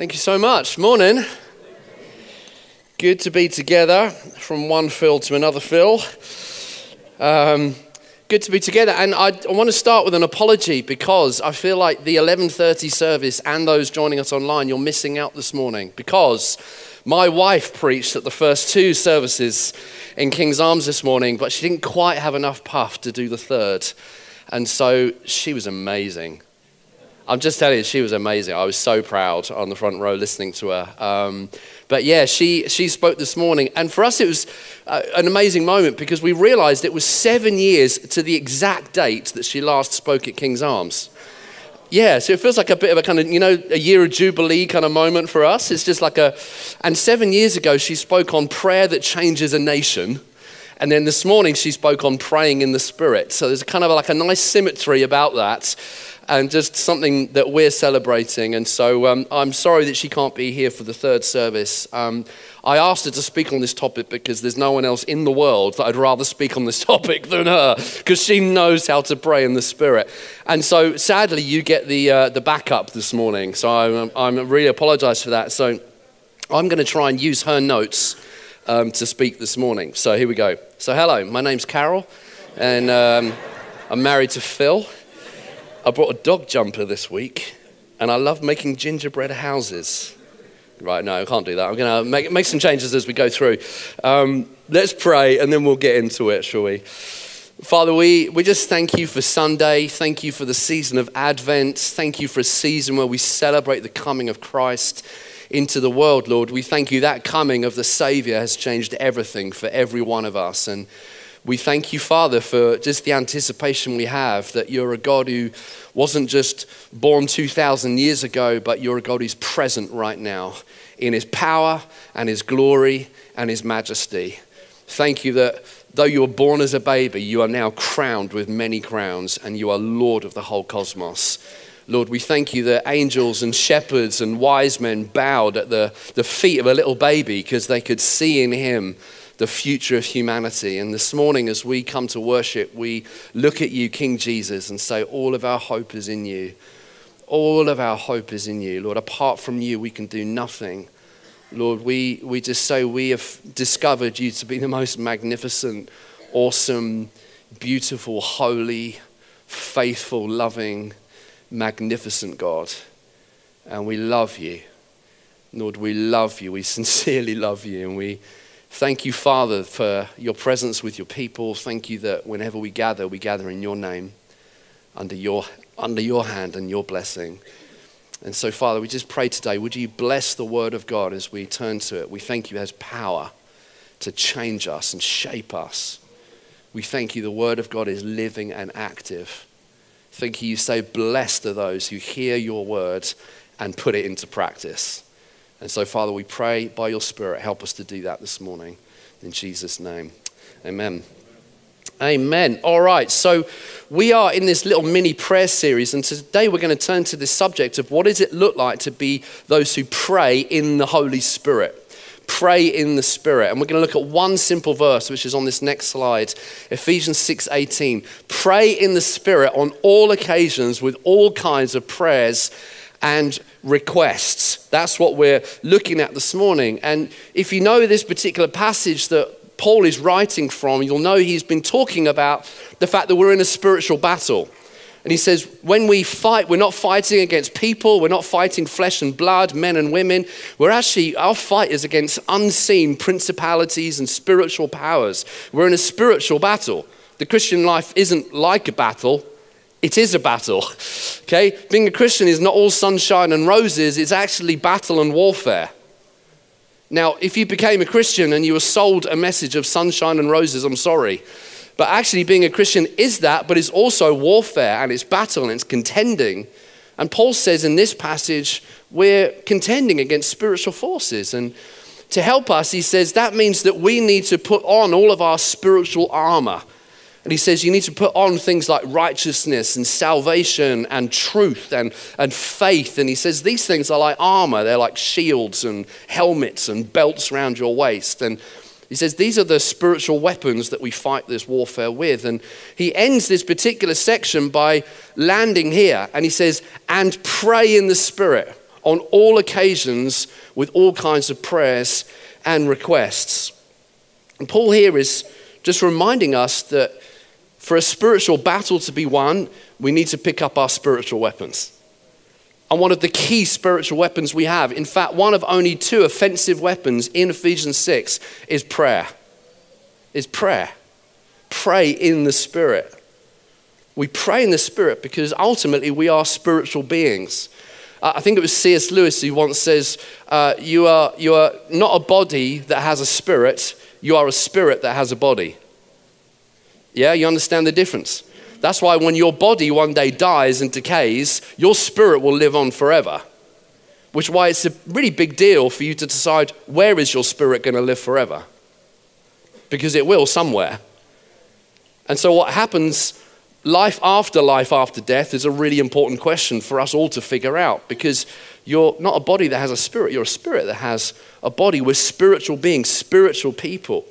Thank you so much. Morning. Good to be together from one Phil to another Phil. Um, good to be together, and I, I want to start with an apology because I feel like the 11:30 service and those joining us online, you're missing out this morning because my wife preached at the first two services in King's Arms this morning, but she didn't quite have enough puff to do the third, and so she was amazing. I'm just telling you, she was amazing. I was so proud on the front row listening to her. Um, but yeah, she, she spoke this morning. And for us, it was uh, an amazing moment because we realized it was seven years to the exact date that she last spoke at King's Arms. Yeah, so it feels like a bit of a kind of, you know, a year of Jubilee kind of moment for us. It's just like a, and seven years ago, she spoke on prayer that changes a nation. And then this morning, she spoke on praying in the Spirit. So there's kind of like a nice symmetry about that and just something that we're celebrating. And so um, I'm sorry that she can't be here for the third service. Um, I asked her to speak on this topic because there's no one else in the world that I'd rather speak on this topic than her because she knows how to pray in the Spirit. And so sadly, you get the, uh, the backup this morning. So I'm, I'm really apologize for that. So I'm going to try and use her notes um, to speak this morning. So here we go. So, hello, my name's Carol, and um, I'm married to Phil. I brought a dog jumper this week, and I love making gingerbread houses. Right, no, I can't do that. I'm going to make, make some changes as we go through. Um, let's pray, and then we'll get into it, shall we? Father, we, we just thank you for Sunday. Thank you for the season of Advent. Thank you for a season where we celebrate the coming of Christ into the world, Lord. We thank you that coming of the Savior has changed everything for every one of us. And we thank you, Father, for just the anticipation we have that you're a God who wasn't just born 2,000 years ago, but you're a God who's present right now in his power and his glory and his majesty. Thank you that though you were born as a baby, you are now crowned with many crowns and you are Lord of the whole cosmos. Lord, we thank you that angels and shepherds and wise men bowed at the, the feet of a little baby because they could see in him the future of humanity. And this morning, as we come to worship, we look at you, King Jesus, and say, All of our hope is in you. All of our hope is in you. Lord, apart from you, we can do nothing. Lord, we, we just say we have discovered you to be the most magnificent, awesome, beautiful, holy, faithful, loving, magnificent God. And we love you. Lord, we love you. We sincerely love you. And we Thank you, Father, for your presence with your people. Thank you that whenever we gather, we gather in your name, under your, under your hand and your blessing. And so, Father, we just pray today, would you bless the word of God as we turn to it? We thank you has power to change us and shape us. We thank you the word of God is living and active. Thank you, you say, blessed are those who hear your word and put it into practice. And so, Father, we pray by your Spirit, help us to do that this morning. In Jesus' name. Amen. Amen. All right, so we are in this little mini prayer series, and today we're going to turn to this subject of what does it look like to be those who pray in the Holy Spirit. Pray in the Spirit. And we're going to look at one simple verse, which is on this next slide Ephesians 6 18. Pray in the Spirit on all occasions with all kinds of prayers and requests. That's what we're looking at this morning. And if you know this particular passage that Paul is writing from, you'll know he's been talking about the fact that we're in a spiritual battle. And he says, when we fight, we're not fighting against people, we're not fighting flesh and blood, men and women. We're actually, our fight is against unseen principalities and spiritual powers. We're in a spiritual battle. The Christian life isn't like a battle, it is a battle. Okay? Being a Christian is not all sunshine and roses, it's actually battle and warfare. Now, if you became a Christian and you were sold a message of sunshine and roses, I'm sorry. But actually, being a Christian is that, but it's also warfare and it's battle and it's contending. And Paul says in this passage, we're contending against spiritual forces. And to help us, he says that means that we need to put on all of our spiritual armor and he says you need to put on things like righteousness and salvation and truth and, and faith. And he says these things are like armor, they're like shields and helmets and belts around your waist. And he says these are the spiritual weapons that we fight this warfare with. And he ends this particular section by landing here and he says, and pray in the Spirit on all occasions with all kinds of prayers and requests. And Paul here is just reminding us that for a spiritual battle to be won, we need to pick up our spiritual weapons. And one of the key spiritual weapons we have, in fact, one of only two offensive weapons in Ephesians 6 is prayer. Is prayer. Pray in the Spirit. We pray in the Spirit because ultimately we are spiritual beings. Uh, I think it was C.S. Lewis who once says, uh, you, are, you are not a body that has a spirit, you are a spirit that has a body. Yeah, you understand the difference? That's why when your body one day dies and decays, your spirit will live on forever. Which is why it's a really big deal for you to decide where is your spirit going to live forever. Because it will somewhere. And so what happens life after life after death is a really important question for us all to figure out because you're not a body that has a spirit, you're a spirit that has a body. We're spiritual beings, spiritual people.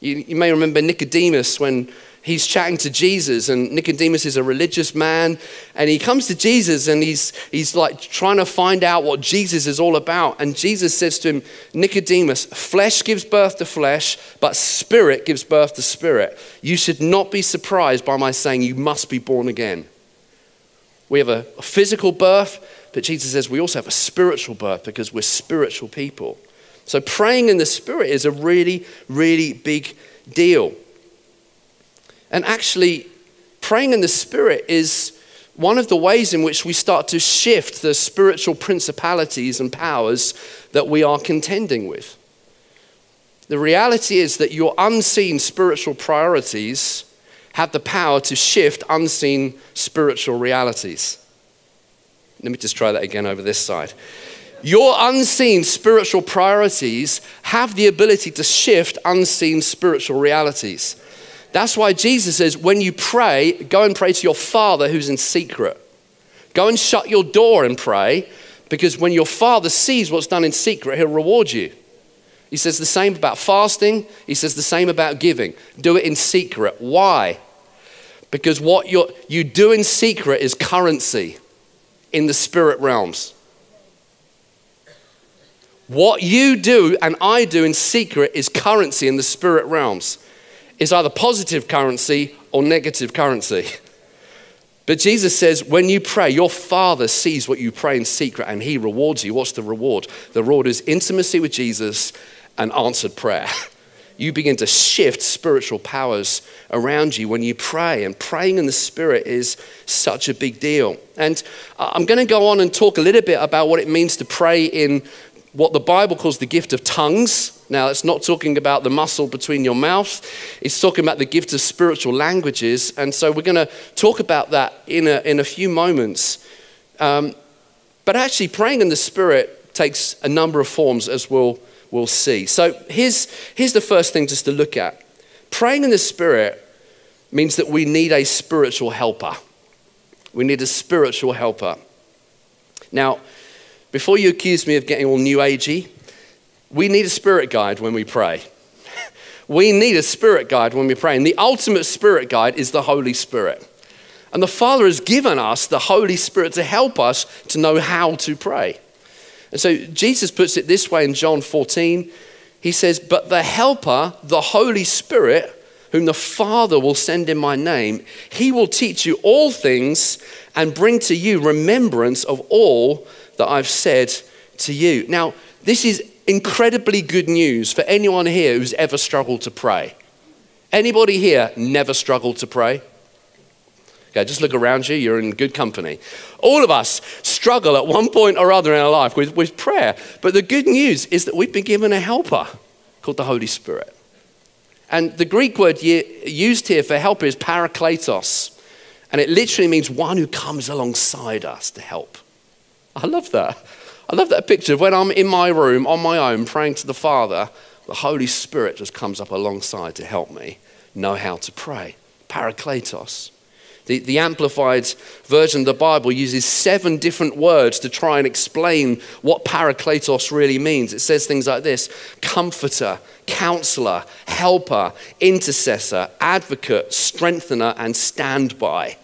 You, you may remember Nicodemus when he's chatting to Jesus, and Nicodemus is a religious man, and he comes to Jesus and he's, he's like trying to find out what Jesus is all about. And Jesus says to him, Nicodemus, flesh gives birth to flesh, but spirit gives birth to spirit. You should not be surprised by my saying you must be born again. We have a, a physical birth, but Jesus says we also have a spiritual birth because we're spiritual people. So praying in the Spirit is a really, really big deal. And actually, praying in the Spirit is one of the ways in which we start to shift the spiritual principalities and powers that we are contending with. The reality is that your unseen spiritual priorities have the power to shift unseen spiritual realities. Let me just try that again over this side. Your unseen spiritual priorities have the ability to shift unseen spiritual realities. That's why Jesus says, when you pray, go and pray to your Father who's in secret. Go and shut your door and pray, because when your Father sees what's done in secret, he'll reward you. He says the same about fasting, he says the same about giving. Do it in secret. Why? Because what you you do in secret is currency in the spirit realms. What you do and I do in secret is currency in the spirit realms. It's either positive currency or negative currency. But Jesus says, when you pray, your Father sees what you pray in secret and He rewards you. What's the reward? The reward is intimacy with Jesus and answered prayer. You begin to shift spiritual powers around you when you pray, and praying in the Spirit is such a big deal. And I'm going to go on and talk a little bit about what it means to pray in what the Bible calls the gift of tongues. Now, it's not talking about the muscle between your mouth, it's talking about the gift of spiritual languages. And so we're going to talk about that in a, in a few moments. Um, but actually, praying in the Spirit takes a number of forms, as we'll, we'll see. So here's, here's the first thing just to look at praying in the Spirit means that we need a spiritual helper. We need a spiritual helper. Now, before you accuse me of getting all new agey, we need a spirit guide when we pray. we need a spirit guide when we pray. And the ultimate spirit guide is the Holy Spirit. And the Father has given us the Holy Spirit to help us to know how to pray. And so Jesus puts it this way in John 14. He says, But the Helper, the Holy Spirit, whom the Father will send in my name, he will teach you all things and bring to you remembrance of all that I've said to you. Now, this is incredibly good news for anyone here who's ever struggled to pray. Anybody here never struggled to pray? Okay, just look around you, you're in good company. All of us struggle at one point or other in our life with, with prayer. But the good news is that we've been given a helper called the Holy Spirit. And the Greek word used here for helper is parakletos. And it literally means one who comes alongside us to help. I love that. I love that picture of when I'm in my room on my own praying to the Father, the Holy Spirit just comes up alongside to help me know how to pray. Parakletos. The, the amplified version of the Bible uses seven different words to try and explain what parakletos really means. It says things like this comforter, counselor, helper, intercessor, advocate, strengthener, and standby.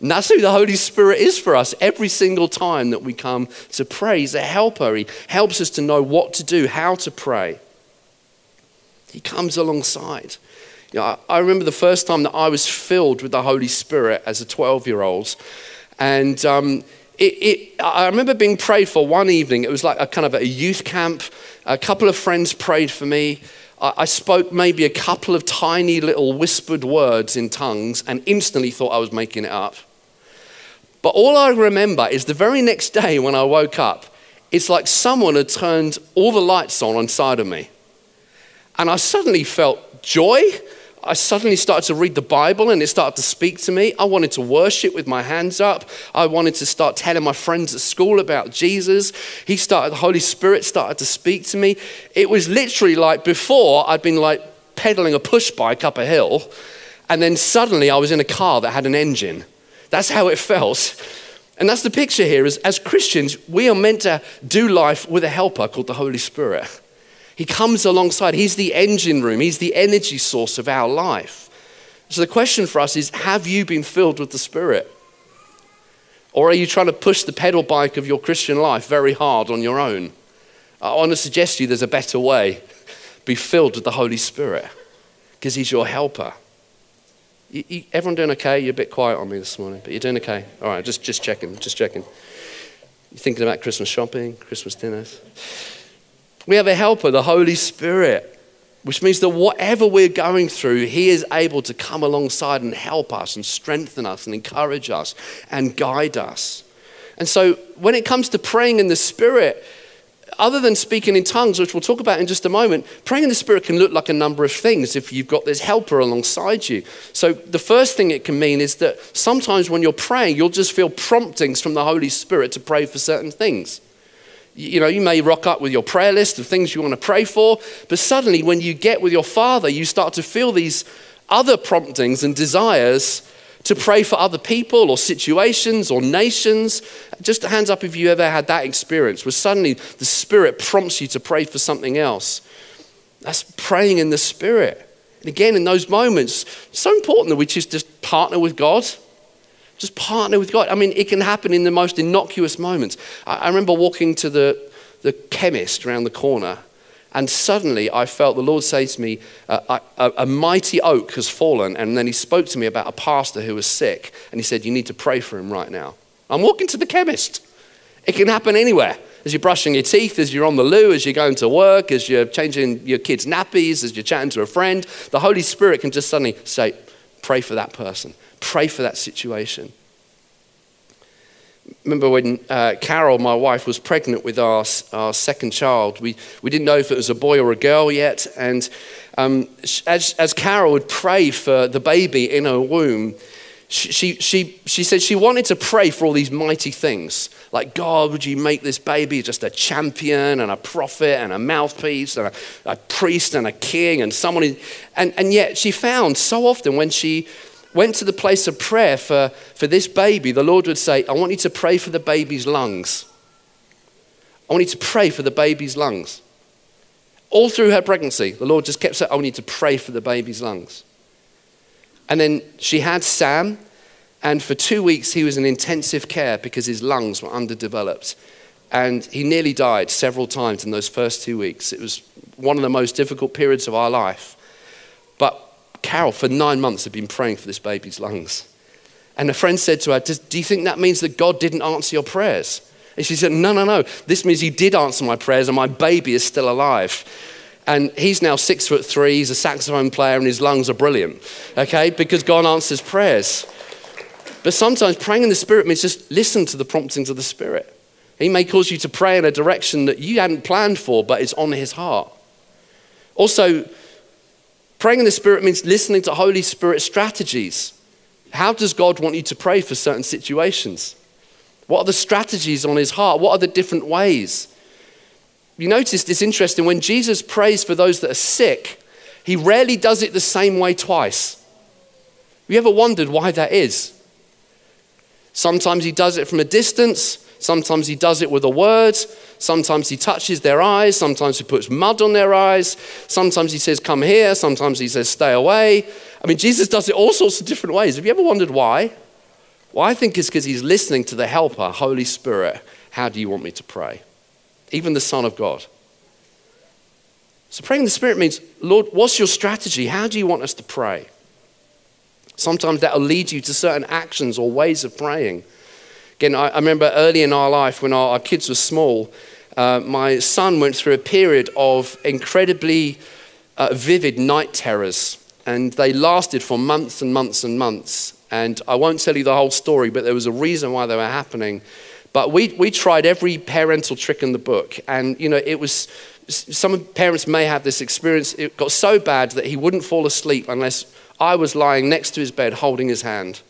And that's who the Holy Spirit is for us every single time that we come to pray. He's a helper. He helps us to know what to do, how to pray. He comes alongside. You know, I remember the first time that I was filled with the Holy Spirit as a 12 year old. And um, it, it, I remember being prayed for one evening. It was like a kind of a youth camp. A couple of friends prayed for me. I, spoke maybe a couple of tiny little whispered words in tongues and instantly thought I was making it up. But all I remember is the very next day when I woke up, it's like someone had turned all the lights on inside of me. And I suddenly felt joy. I suddenly started to read the Bible and it started to speak to me. I wanted to worship with my hands up. I wanted to start telling my friends at school about Jesus. He started, the Holy Spirit started to speak to me. It was literally like before I'd been like pedaling a push bike up a hill, and then suddenly I was in a car that had an engine. That's how it felt. And that's the picture here is as Christians, we are meant to do life with a helper called the Holy Spirit. He comes alongside. He's the engine room, He's the energy source of our life. So the question for us is have you been filled with the Spirit? Or are you trying to push the pedal bike of your Christian life very hard on your own? I want to suggest to you there's a better way. Be filled with the Holy Spirit because He's your helper. You, you, everyone doing okay? You're a bit quiet on me this morning, but you're doing okay. All right, just, just checking, just checking. You're thinking about Christmas shopping, Christmas dinners? We have a helper, the Holy Spirit, which means that whatever we're going through, He is able to come alongside and help us and strengthen us and encourage us and guide us. And so when it comes to praying in the Spirit, other than speaking in tongues, which we'll talk about in just a moment, praying in the Spirit can look like a number of things if you've got this helper alongside you. So, the first thing it can mean is that sometimes when you're praying, you'll just feel promptings from the Holy Spirit to pray for certain things. You know, you may rock up with your prayer list of things you want to pray for, but suddenly when you get with your Father, you start to feel these other promptings and desires to pray for other people or situations or nations. Just hands up if you ever had that experience where suddenly the Spirit prompts you to pray for something else. That's praying in the Spirit. And again, in those moments, it's so important that we just, just partner with God. Just partner with God. I mean, it can happen in the most innocuous moments. I, I remember walking to the, the chemist around the corner, and suddenly I felt the Lord say to me, a, a mighty oak has fallen. And then he spoke to me about a pastor who was sick, and he said, You need to pray for him right now. I'm walking to the chemist. It can happen anywhere. As you're brushing your teeth, as you're on the loo, as you're going to work, as you're changing your kids' nappies, as you're chatting to a friend, the Holy Spirit can just suddenly say, Pray for that person pray for that situation. Remember when uh, Carol, my wife, was pregnant with our, our second child, we, we didn't know if it was a boy or a girl yet. And um, as, as Carol would pray for the baby in her womb, she, she, she said she wanted to pray for all these mighty things. Like, God, would you make this baby just a champion and a prophet and a mouthpiece and a, a priest and a king and someone? And, and yet she found so often when she went to the place of prayer for, for this baby, the Lord would say, I want you to pray for the baby's lungs. I want you to pray for the baby's lungs. All through her pregnancy, the Lord just kept saying, I want you to pray for the baby's lungs. And then she had Sam, and for two weeks he was in intensive care because his lungs were underdeveloped. And he nearly died several times in those first two weeks. It was one of the most difficult periods of our life. Carol, for nine months, had been praying for this baby's lungs. And a friend said to her, Do you think that means that God didn't answer your prayers? And she said, No, no, no. This means He did answer my prayers, and my baby is still alive. And he's now six foot three, he's a saxophone player, and his lungs are brilliant, okay? Because God answers prayers. But sometimes praying in the Spirit means just listen to the promptings of the Spirit. He may cause you to pray in a direction that you hadn't planned for, but it's on His heart. Also, Praying in the Spirit means listening to Holy Spirit strategies. How does God want you to pray for certain situations? What are the strategies on his heart? What are the different ways? You notice it's interesting when Jesus prays for those that are sick, he rarely does it the same way twice. Have you ever wondered why that is? Sometimes he does it from a distance, Sometimes he does it with a word. Sometimes he touches their eyes. Sometimes he puts mud on their eyes. Sometimes he says, Come here. Sometimes he says, Stay away. I mean, Jesus does it all sorts of different ways. Have you ever wondered why? Well, I think it's because he's listening to the helper, Holy Spirit. How do you want me to pray? Even the Son of God. So praying in the Spirit means, Lord, what's your strategy? How do you want us to pray? Sometimes that'll lead you to certain actions or ways of praying. Again, I, I remember early in our life when our, our kids were small, uh, my son went through a period of incredibly uh, vivid night terrors. And they lasted for months and months and months. And I won't tell you the whole story, but there was a reason why they were happening. But we, we tried every parental trick in the book. And, you know, it was some parents may have this experience. It got so bad that he wouldn't fall asleep unless I was lying next to his bed holding his hand.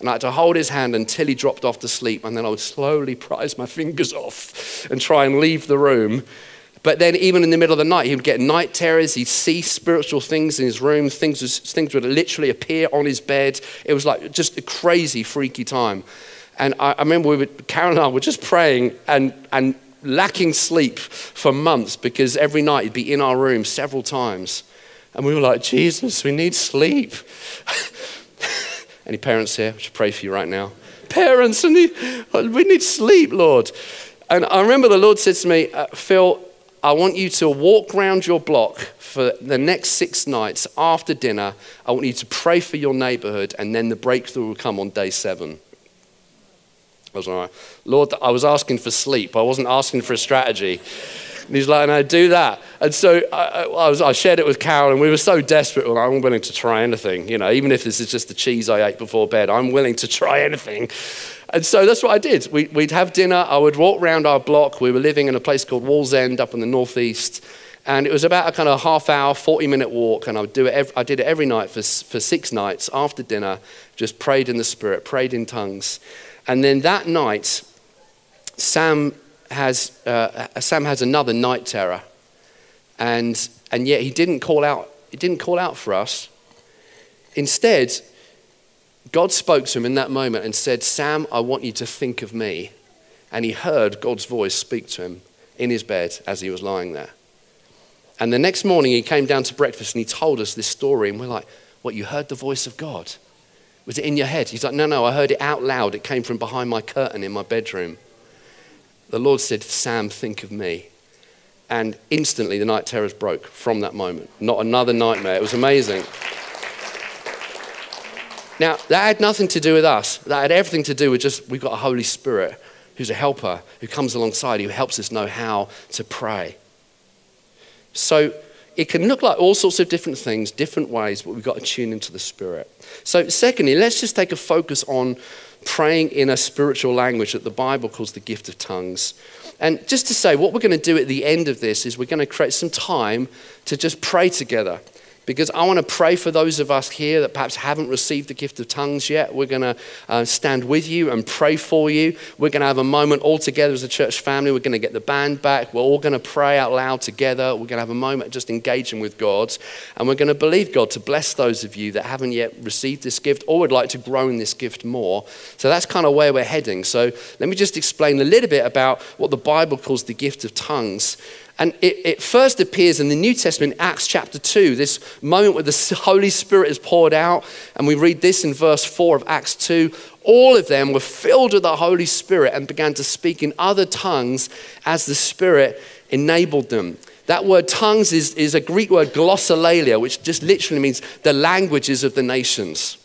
And I had to hold his hand until he dropped off to sleep. And then I would slowly prise my fingers off and try and leave the room. But then, even in the middle of the night, he would get night terrors. He'd see spiritual things in his room. Things, was, things would literally appear on his bed. It was like just a crazy, freaky time. And I, I remember we would, Karen and I were just praying and, and lacking sleep for months because every night he'd be in our room several times. And we were like, Jesus, we need sleep. Any parents here? I should pray for you right now. Parents, we need sleep, Lord. And I remember the Lord said to me, uh, Phil, I want you to walk around your block for the next six nights after dinner. I want you to pray for your neighborhood, and then the breakthrough will come on day seven. I was like, Lord, I was asking for sleep. I wasn't asking for a strategy. And he's like, no, do that. And so I, I, was, I shared it with Carol, and we were so desperate. Well, I'm willing to try anything. You know, even if this is just the cheese I ate before bed, I'm willing to try anything. And so that's what I did. We, would have dinner. I would walk around our block. We were living in a place called Wallsend up in the northeast. And it was about a kind of half hour, 40 minute walk. And I, would do it every, I did it every night for, for six nights after dinner, just prayed in the Spirit, prayed in tongues. And then that night, Sam has, uh, Sam has another night terror. And, and yet he didn't call out, he didn't call out for us. Instead, God spoke to him in that moment and said, Sam, I want you to think of me. And he heard God's voice speak to him in his bed as he was lying there. And the next morning, he came down to breakfast and he told us this story. And we're like, What, you heard the voice of God? Was it in your head? He's like, No, no, I heard it out loud. It came from behind my curtain in my bedroom. The Lord said, Sam, think of me. And instantly the night terrors broke from that moment. Not another nightmare. It was amazing. Now, that had nothing to do with us. That had everything to do with just we've got a Holy Spirit who's a helper, who comes alongside, who helps us know how to pray. So it can look like all sorts of different things, different ways, but we've got to tune into the Spirit. So, secondly, let's just take a focus on praying in a spiritual language that the Bible calls the gift of tongues. And just to say, what we're going to do at the end of this is we're going to create some time to just pray together because I want to pray for those of us here that perhaps haven't received the gift of tongues yet. We're going to uh, stand with you and pray for you. We're going to have a moment all together as a church family. We're going to get the band back. We're all going to pray out loud together. We're going to have a moment just engaging with God. And we're going to believe God to bless those of you that haven't yet received this gift or would like to grow in this gift more. So that's kind of where we're heading. So let me just explain a little bit about what the Bible calls the gift of tongues. And it, it, first appears in the New Testament, Acts chapter 2, this moment where the Holy Spirit is poured out. And we read this in verse 4 of Acts 2. All of them were filled with the Holy Spirit and began to speak in other tongues as the Spirit enabled them. That word tongues is, is a Greek word glossolalia, which just literally means the languages of the nations.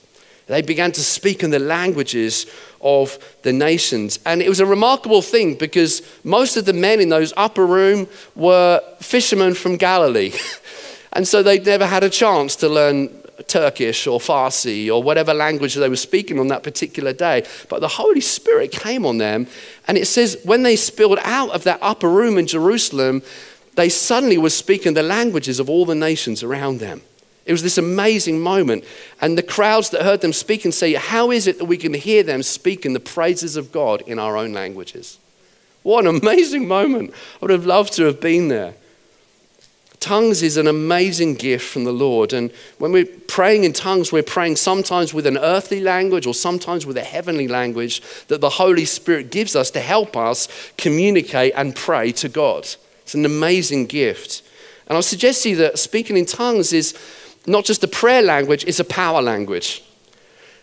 They began to speak in the languages of the nations. And it was a remarkable thing because most of the men in those upper room were fishermen from Galilee. and so they'd never had a chance to learn Turkish or Farsi or whatever language they were speaking on that particular day. But the Holy Spirit came on them. And it says when they spilled out of that upper room in Jerusalem, they suddenly were speaking the languages of all the nations around them. It was this amazing moment. And the crowds that heard them speak and say, How is it that we can hear them speaking the praises of God in our own languages? What an amazing moment. I would have loved to have been there. Tongues is an amazing gift from the Lord. And when we're praying in tongues, we're praying sometimes with an earthly language or sometimes with a heavenly language that the Holy Spirit gives us to help us communicate and pray to God. It's an amazing gift. And I'll suggest to you that speaking in tongues is not just a prayer language, it's a power language.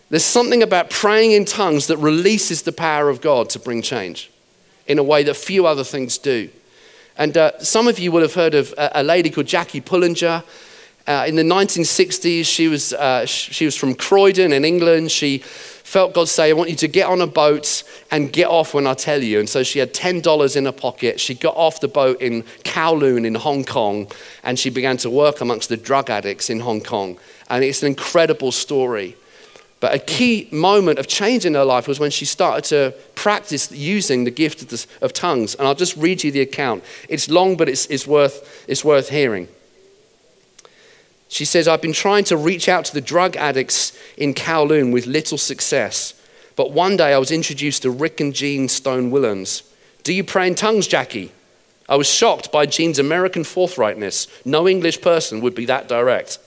There's something about praying in tongues that releases the power of God to bring change in a way that few other things do. And uh, some of you will have heard of a, a lady called Jackie Pullinger. Uh, in the 1960s, she was, uh, she was from Croydon in England. She felt God say, I want you to get on a boat and get off when I tell you. And so she had $10 in her pocket. She got off the boat in Kowloon in Hong Kong and she began to work amongst the drug addicts in Hong Kong. And it's an incredible story. But a key moment of change in her life was when she started to practice using the gift of, the, of tongues. And I'll just read you the account. It's long, but it's, it's, worth, it's worth hearing. She says, I've been trying to reach out to the drug addicts in Kowloon with little success. But one day I was introduced to Rick and Jean Stone Willans. Do you pray in tongues, Jackie? I was shocked by Jean's American forthrightness. No English person would be that direct.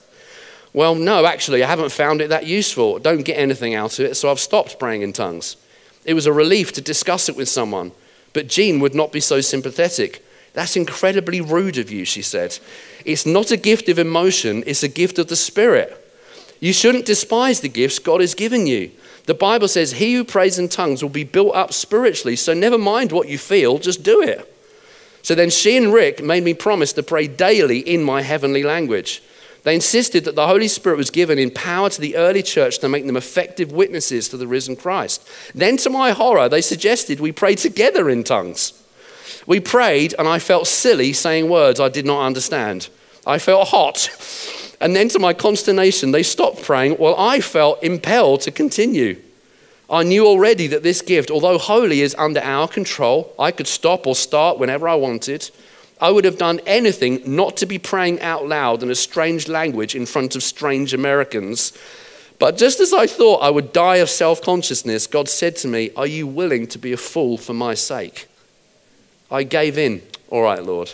Well, no, actually, I haven't found it that useful. Don't get anything out of it, so I've stopped praying in tongues. It was a relief to discuss it with someone, but Jean would not be so sympathetic. That's incredibly rude of you, she said. It's not a gift of emotion, it's a gift of the Spirit. You shouldn't despise the gifts God has given you. The Bible says, He who prays in tongues will be built up spiritually, so never mind what you feel, just do it. So then she and Rick made me promise to pray daily in my heavenly language. They insisted that the Holy Spirit was given in power to the early church to make them effective witnesses to the risen Christ. Then, to my horror, they suggested we pray together in tongues. We prayed, and I felt silly saying words I did not understand. I felt hot. And then, to my consternation, they stopped praying while I felt impelled to continue. I knew already that this gift, although holy, is under our control. I could stop or start whenever I wanted. I would have done anything not to be praying out loud in a strange language in front of strange Americans. But just as I thought I would die of self consciousness, God said to me, Are you willing to be a fool for my sake? I gave in. All right, Lord.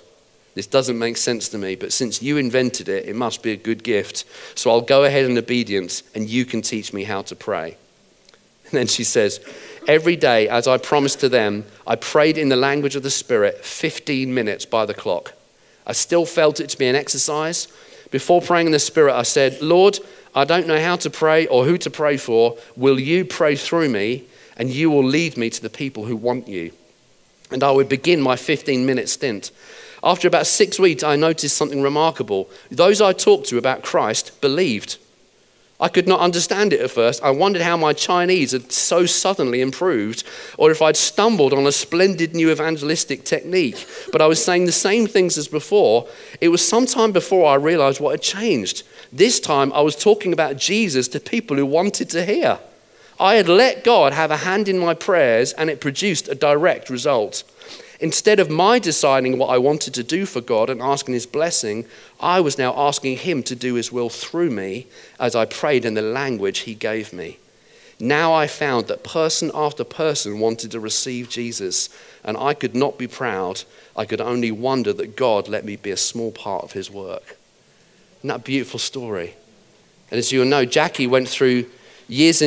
This doesn't make sense to me, but since you invented it, it must be a good gift. So I'll go ahead in obedience, and you can teach me how to pray. And then she says, Every day, as I promised to them, I prayed in the language of the Spirit 15 minutes by the clock. I still felt it to be an exercise. Before praying in the Spirit, I said, Lord, I don't know how to pray or who to pray for. Will you pray through me and you will lead me to the people who want you? And I would begin my 15 minute stint. After about six weeks, I noticed something remarkable. Those I talked to about Christ believed. I could not understand it at first. I wondered how my Chinese had so suddenly improved, or if I'd stumbled on a splendid new evangelistic technique. But I was saying the same things as before. It was sometime before I realized what had changed. This time I was talking about Jesus to people who wanted to hear. I had let God have a hand in my prayers, and it produced a direct result. Instead of my deciding what I wanted to do for God and asking His blessing, I was now asking Him to do His will through me as I prayed in the language He gave me. Now I found that person after person wanted to receive Jesus, and I could not be proud. I could only wonder that God let me be a small part of His work. Isn't that beautiful story? And as you'll know, Jackie went through years and